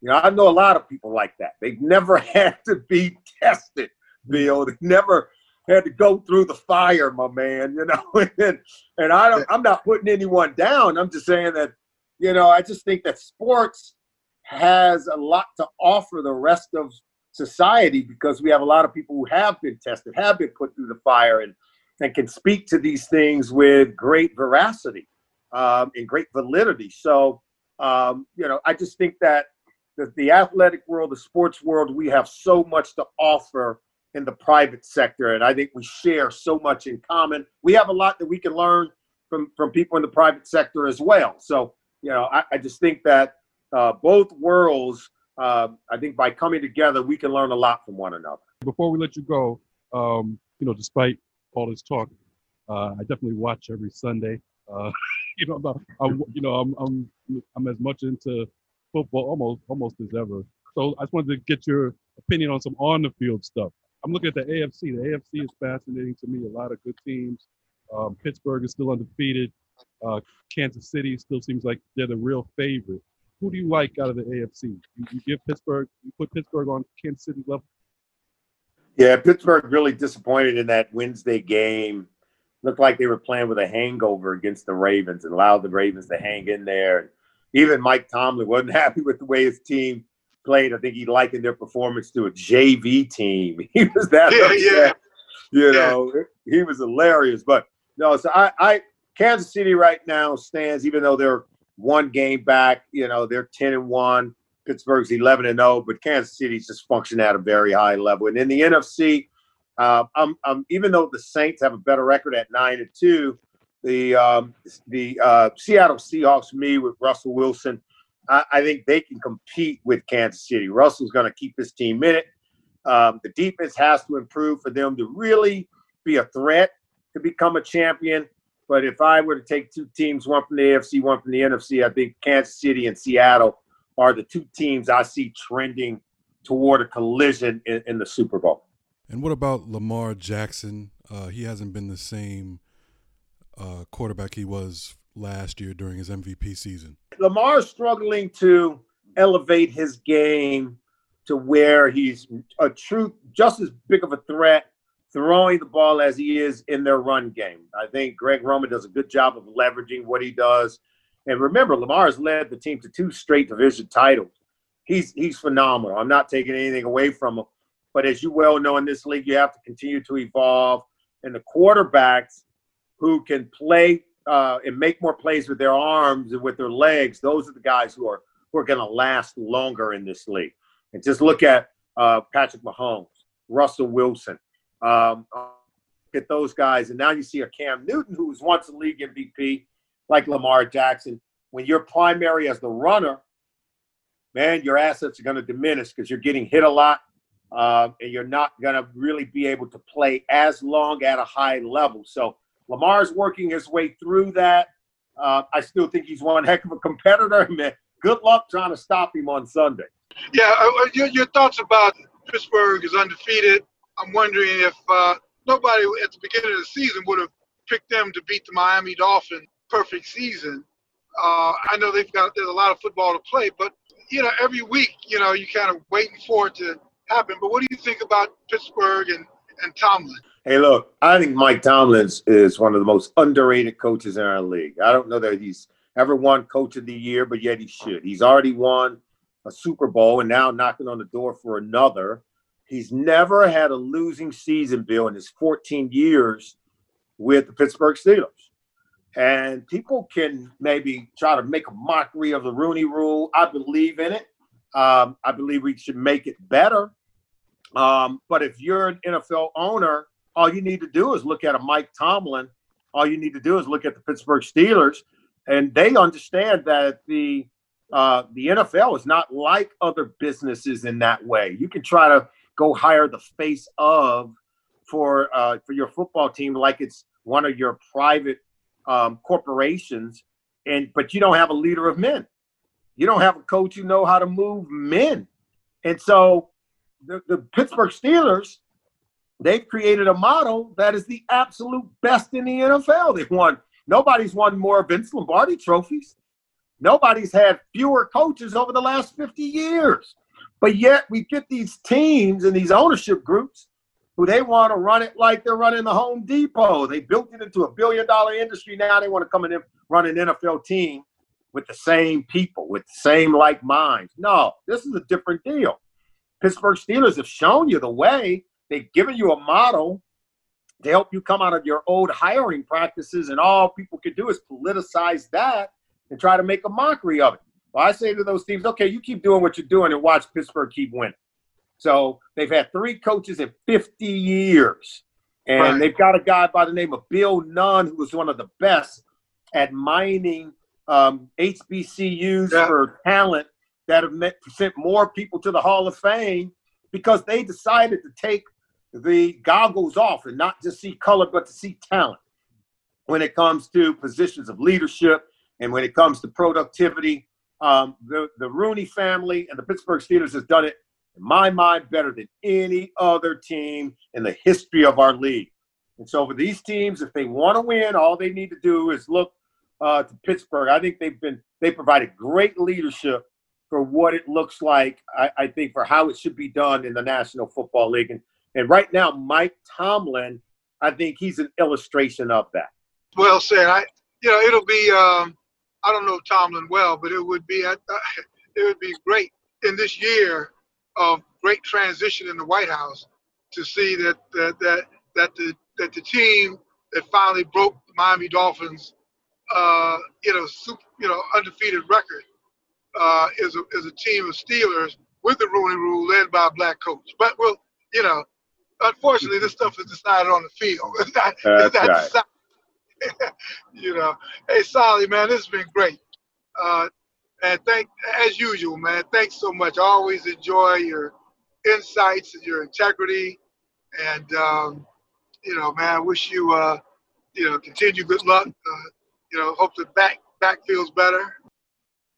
You know, I know a lot of people like that. They've never had to be tested, They never had to go through the fire, my man. You know, and, and I don't. I'm not putting anyone down. I'm just saying that, you know, I just think that sports has a lot to offer the rest of society because we have a lot of people who have been tested, have been put through the fire, and and can speak to these things with great veracity um, and great validity. So, um, you know, I just think that the, the athletic world, the sports world, we have so much to offer in the private sector, and I think we share so much in common. We have a lot that we can learn from from people in the private sector as well. So, you know, I, I just think that uh, both worlds, uh, I think by coming together, we can learn a lot from one another. Before we let you go, um, you know, despite all this talk, uh, I definitely watch every Sunday. Uh, you know, I'm, I'm, you know, I'm, I'm, I'm as much into football almost, almost as ever. So I just wanted to get your opinion on some on the field stuff. I'm looking at the AFC. The AFC is fascinating to me. A lot of good teams. Um, Pittsburgh is still undefeated. Uh, Kansas City still seems like they're the real favorite who do you like out of the AFC? You, you give Pittsburgh, you put Pittsburgh on Kansas City level. Yeah, Pittsburgh really disappointed in that Wednesday game. Looked like they were playing with a hangover against the Ravens and allowed the Ravens to hang in there. Even Mike Tomlin wasn't happy with the way his team played. I think he likened their performance to a JV team. He was that yeah, upset. Yeah. You know, yeah. he was hilarious. But no, so I, I Kansas City right now stands, even though they're one game back. You know, they're 10 and 1. Pittsburgh's 11 and 0, but Kansas City's just functioning at a very high level. And in the NFC, uh, I'm, I'm, even though the Saints have a better record at 9 and 2, the um, the uh, Seattle Seahawks, me with Russell Wilson, I, think they can compete with Kansas City. Russell's going to keep his team in it. Um, the defense has to improve for them to really be a threat to become a champion. But if I were to take two teams, one from the AFC, one from the NFC, I think Kansas City and Seattle are the two teams I see trending toward a collision in, in the Super Bowl. And what about Lamar Jackson? Uh, he hasn't been the same uh, quarterback he was last year during his MVP season. Lamar's struggling to elevate his game to where he's a true, just as big of a threat throwing the ball as he is in their run game. I think Greg Roman does a good job of leveraging what he does. And remember, Lamar has led the team to two straight division titles. he's he's phenomenal. I'm not taking anything away from him, but as you well know, in this league, you have to continue to evolve. And the quarterbacks who can play uh, and make more plays with their arms and with their legs, those are the guys who are who are going to last longer in this league. And just look at uh, Patrick Mahomes, Russell Wilson. Um, at those guys, and now you see a Cam Newton who was once a league MVP, like Lamar Jackson. When you're primary as the runner, man, your assets are going to diminish because you're getting hit a lot, uh, and you're not going to really be able to play as long at a high level. So Lamar's working his way through that. Uh, I still think he's one heck of a competitor, man. Good luck trying to stop him on Sunday. Yeah, uh, uh your, your thoughts about Pittsburgh is undefeated. I'm wondering if uh, nobody at the beginning of the season would have picked them to beat the Miami Dolphins. Perfect season. Uh, I know they've got there's a lot of football to play, but you know every week you know you kind of waiting for it to happen. But what do you think about Pittsburgh and and Tomlin? Hey, look, I think Mike Tomlin is one of the most underrated coaches in our league. I don't know that he's ever won Coach of the Year, but yet he should. He's already won a Super Bowl and now knocking on the door for another. He's never had a losing season, Bill, in his 14 years with the Pittsburgh Steelers. And people can maybe try to make a mockery of the Rooney rule. I believe in it. Um, I believe we should make it better. Um, but if you're an NFL owner, all you need to do is look at a Mike Tomlin. All you need to do is look at the Pittsburgh Steelers, and they understand that the uh, the NFL is not like other businesses in that way. You can try to go hire the face of for uh, for your football team like it's one of your private um, corporations, and but you don't have a leader of men. You don't have a coach who know how to move men, and so the, the Pittsburgh Steelers they've created a model that is the absolute best in the NFL. They've won. Nobody's won more Vince Lombardi trophies. Nobody's had fewer coaches over the last 50 years. But yet we get these teams and these ownership groups who they want to run it like they're running the Home Depot. They built it into a billion dollar industry. Now they want to come in and run an NFL team with the same people, with the same like minds. No, this is a different deal. Pittsburgh Steelers have shown you the way. They've given you a model to help you come out of your old hiring practices, and all people can do is politicize that and try to make a mockery of it. Well, I say to those teams, okay, you keep doing what you're doing and watch Pittsburgh keep winning. So they've had three coaches in 50 years. And right. they've got a guy by the name of Bill Nunn, who was one of the best at mining um, HBCUs yeah. for talent that have sent more people to the Hall of Fame because they decided to take the goggles off and not just see color, but to see talent when it comes to positions of leadership and when it comes to productivity, um, the, the Rooney family and the Pittsburgh Steelers has done it, in my mind, better than any other team in the history of our league. And so for these teams, if they want to win, all they need to do is look uh, to Pittsburgh. I think they've been they provided great leadership for what it looks like. I, I think for how it should be done in the National Football League. And and right now, Mike Tomlin, I think he's an illustration of that. Well said. I you know it'll be um, I don't know Tomlin well, but it would be uh, it would be great in this year of great transition in the White House to see that that that, that the that the team that finally broke the Miami Dolphins, uh, you know, super, you know, undefeated record, uh, is a is a team of Steelers with the Rooney Rule led by a black coach. But well, you know, unfortunately, this stuff is decided on the field. It's not, it's not right. decided you know, hey, Solly, man, this has been great. Uh, and thank, as usual, man, thanks so much. I always enjoy your insights and your integrity. And, um, you know, man, I wish you, uh, you know, continue good luck. Uh, you know, hope the back back feels better.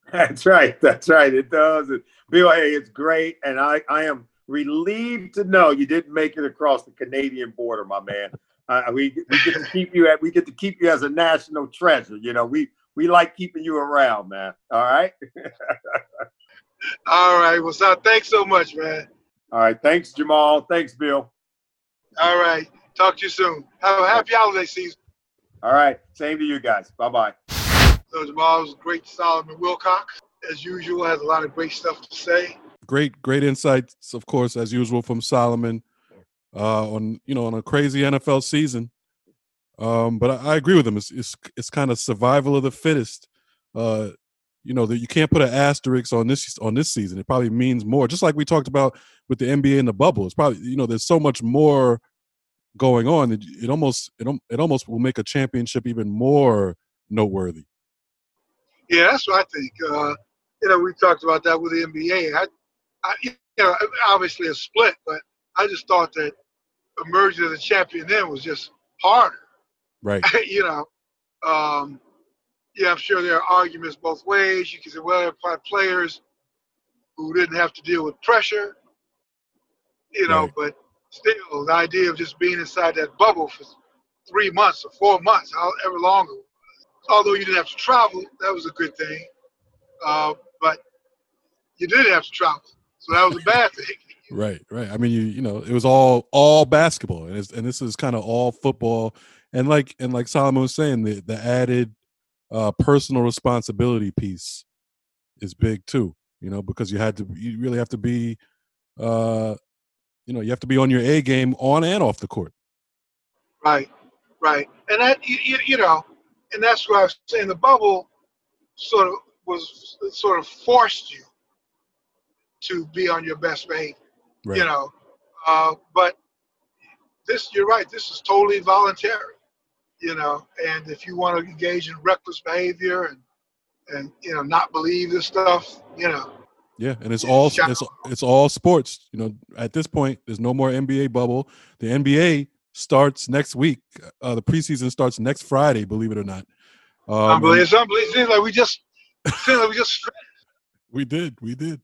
That's right. That's right. It does. Bill, hey, it's great. And I, I am relieved to know you didn't make it across the Canadian border, my man. Uh, we we get to keep you at we get to keep you as a national treasure. You know, we we like keeping you around, man. All right. All right. Well, so thanks so much, man. All right. Thanks, Jamal. Thanks, Bill. All right. Talk to you soon. Have a happy holiday season. All right. Same to you guys. Bye bye. So Jamal was great, Solomon Wilcots. as usual, has a lot of great stuff to say. Great, great insights, of course, as usual from Solomon uh, on you know on a crazy NFL season. Um, but I, I, agree with him. It's it's, it's kind of survival of the fittest. Uh, you know that you can't put an asterisk on this on this season. It probably means more. Just like we talked about with the NBA and the bubble. It's probably you know there's so much more going on. It, it almost it, it almost will make a championship even more noteworthy. Yeah, that's what I think. Uh, you know, we talked about that with the NBA. I, I, you know, obviously a split, but I just thought that emerging as a champion then was just harder. Right. you know, um, yeah, I'm sure there are arguments both ways. You can say, well, there players who didn't have to deal with pressure, you know, right. but still, the idea of just being inside that bubble for three months or four months, however long it was, although you didn't have to travel, that was a good thing. Uh, but you did have to travel, so that was a bad thing. right, right. I mean, you you know, it was all all basketball, and it's, and this is kind of all football, and like and like Solomon was saying, the the added uh, personal responsibility piece is big too. You know, because you had to, you really have to be, uh, you know, you have to be on your A game on and off the court. Right, right, and that you, you know, and that's what I was saying. The bubble sort of was sort of forced you to be on your best behavior. Right. You know, uh, but this you're right. This is totally voluntary. You know, and if you want to engage in reckless behavior and and you know not believe this stuff, you know. Yeah, and it's all it's, it's all sports. You know, at this point, there's no more NBA bubble. The NBA starts next week. Uh, the preseason starts next Friday. Believe it or not. Um, unbelievable! It's unbelievable. Like we just, like we just. we did. We did.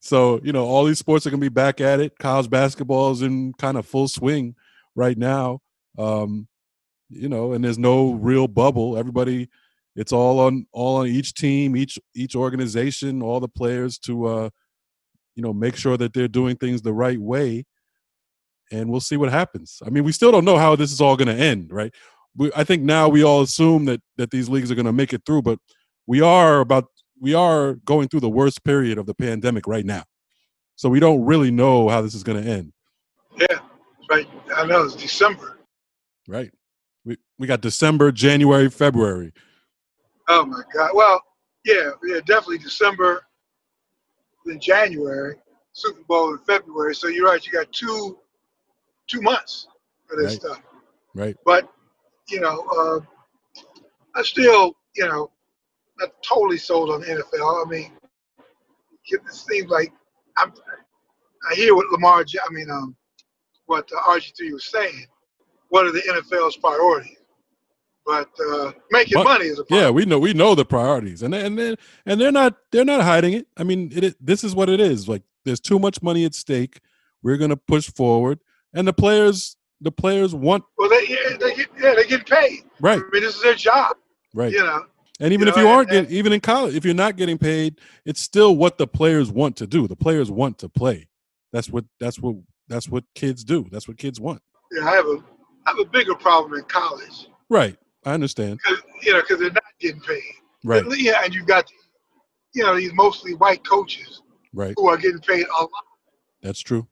So you know, all these sports are gonna be back at it. College basketball is in kind of full swing right now. Um, you know, and there's no real bubble. Everybody, it's all on all on each team, each each organization, all the players to uh, you know make sure that they're doing things the right way and we'll see what happens. I mean, we still don't know how this is all going to end, right? We, I think now we all assume that that these leagues are going to make it through, but we are about we are going through the worst period of the pandemic right now, so we don't really know how this is going to end. Yeah, right. I know it's December. Right. We we got December, January, February. Oh my God. Well, yeah, yeah, definitely December, then January, Super Bowl in February. So you're right. You got two two months for this right. stuff. Right. But you know, uh, I still, you know, not totally sold on the NFL. I mean, it seems like I'm. I hear what Lamar. I mean, um, what uh, RG3 was saying. What are the NFL's priorities? But uh, making but, money is a priority. yeah. We know we know the priorities, and and then and they're not they're not hiding it. I mean, it, it this is what it is. Like, there's too much money at stake. We're gonna push forward and the players the players want. Well, they yeah, they get yeah they get paid. Right. I mean, this is their job. Right. You know. And even you if know, you aren't getting, even in college, if you're not getting paid, it's still what the players want to do. The players want to play. That's what that's what that's what kids do. That's what kids want. Yeah, I have a I have a bigger problem in college. Right. I understand. You know, because they're not getting paid. Right. yeah, and you've got, you know, these mostly white coaches. Right. Who are getting paid a lot. That's true.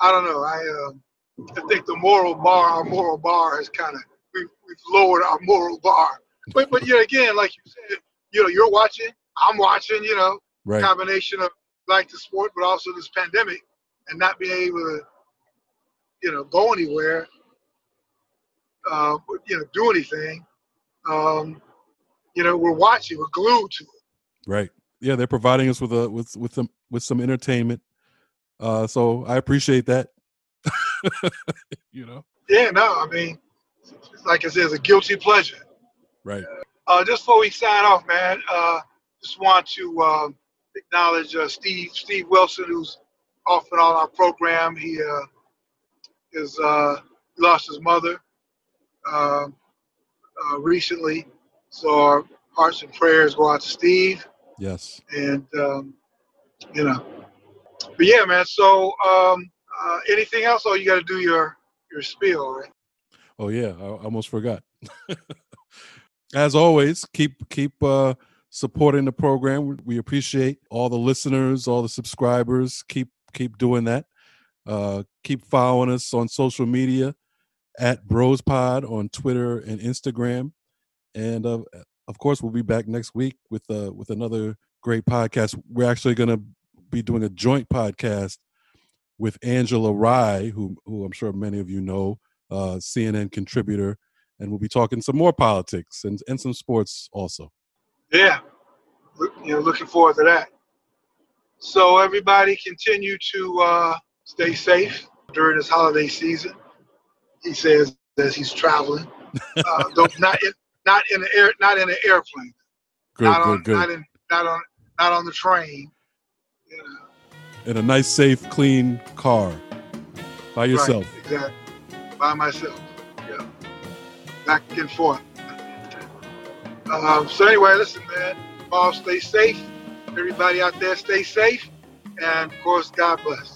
I don't know. I um, I think the moral bar, our moral bar, has kind of we've, we've lowered our moral bar. But but yet again, like you said, you know, you're watching, I'm watching. You know, right. combination of like the sport, but also this pandemic, and not being able to, you know, go anywhere, uh, you know, do anything. Um, you know, we're watching, we're glued to it. Right. Yeah, they're providing us with a with with some with some entertainment. Uh, so I appreciate that. you know? Yeah, no, I mean, it's like I said, it's a guilty pleasure. Right. Uh, just before we sign off, man, uh, just want to uh, acknowledge uh, Steve Steve Wilson, who's off and on our program. He uh, is uh, lost his mother um, uh, recently, so our hearts and prayers go out to Steve. Yes. And um, you know, but yeah, man. So um, uh, anything else? Oh, you got to do your your spiel, right? Oh yeah, I almost forgot. As always, keep keep uh, supporting the program. We appreciate all the listeners, all the subscribers. Keep keep doing that. Uh, keep following us on social media at BrosPod on Twitter and Instagram. And uh, of course, we'll be back next week with uh, with another great podcast. We're actually going to be doing a joint podcast with Angela Rye, who who I'm sure many of you know, uh, CNN contributor, and we'll be talking some more politics and, and some sports also. Yeah, you know, looking forward to that. So everybody continue to uh, stay safe during this holiday season. He says as he's traveling, uh, don't, not in not in the air, not in an airplane, Good, not good, on good. not in not on not on the train. You know, In a nice, safe, clean car by yourself. Right, exactly. By myself. Yeah. Back and forth. Um, so anyway, listen, man. All stay safe. Everybody out there, stay safe. And of course, God bless.